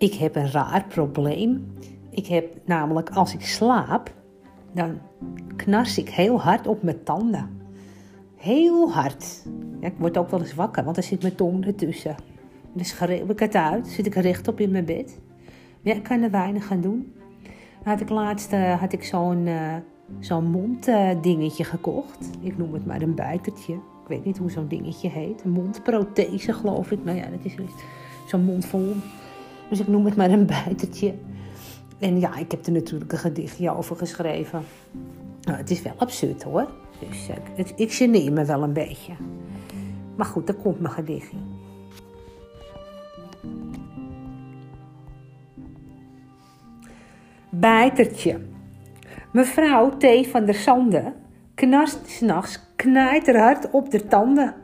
Ik heb een raar probleem. Ik heb namelijk als ik slaap, dan knars ik heel hard op mijn tanden. Heel hard. Ik word ook wel eens wakker, want er zit mijn tong ertussen. Dus schreeuw ik het uit, zit ik rechtop in mijn bed. Ja, ik kan er weinig aan doen. Had ik laatst eh, had ik zo'n uh, zo'n monddingetje gekocht. Ik noem het maar een buitertje. Ik weet niet hoe zo'n dingetje heet. Een mondprothese geloof ik. Nou ja, dat is zo'n mond vol. Dus ik noem het maar een buitertje. En ja, ik heb er natuurlijk een gedichtje over geschreven. Nou, het is wel absurd hoor. Dus het, ik geneer me wel een beetje. Maar goed, dan komt mijn gedichtje. Bijtertje. Mevrouw T. van der Sande knarst s'nachts knijterhard op de tanden.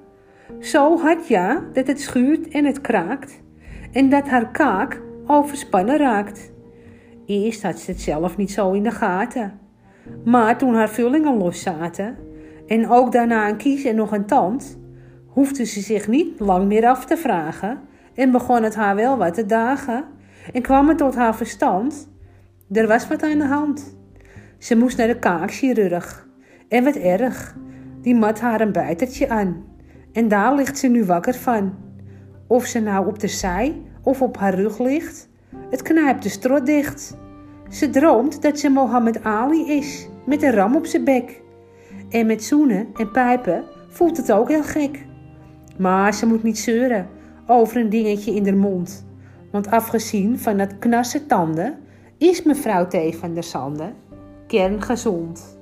Zo hard ja, dat het schuurt en het kraakt. En dat haar kaak overspannen raakt. Eerst had ze het zelf niet zo in de gaten. Maar toen haar vullingen los zaten en ook daarna een kies en nog een tand, hoefde ze zich niet lang meer af te vragen en begon het haar wel wat te dagen en kwam het tot haar verstand. Er was wat aan de hand. Ze moest naar de kaakchirurg. En wat erg, die mat haar een buitertje aan. En daar ligt ze nu wakker van. Of ze nou op de zij of op haar rug ligt, het knijpt de strot dicht. Ze droomt dat ze Mohammed Ali is, met een ram op zijn bek. En met zoenen en pijpen voelt het ook heel gek. Maar ze moet niet zeuren over een dingetje in haar mond. Want afgezien van dat knasse tanden is mevrouw T. van der Sande kerngezond.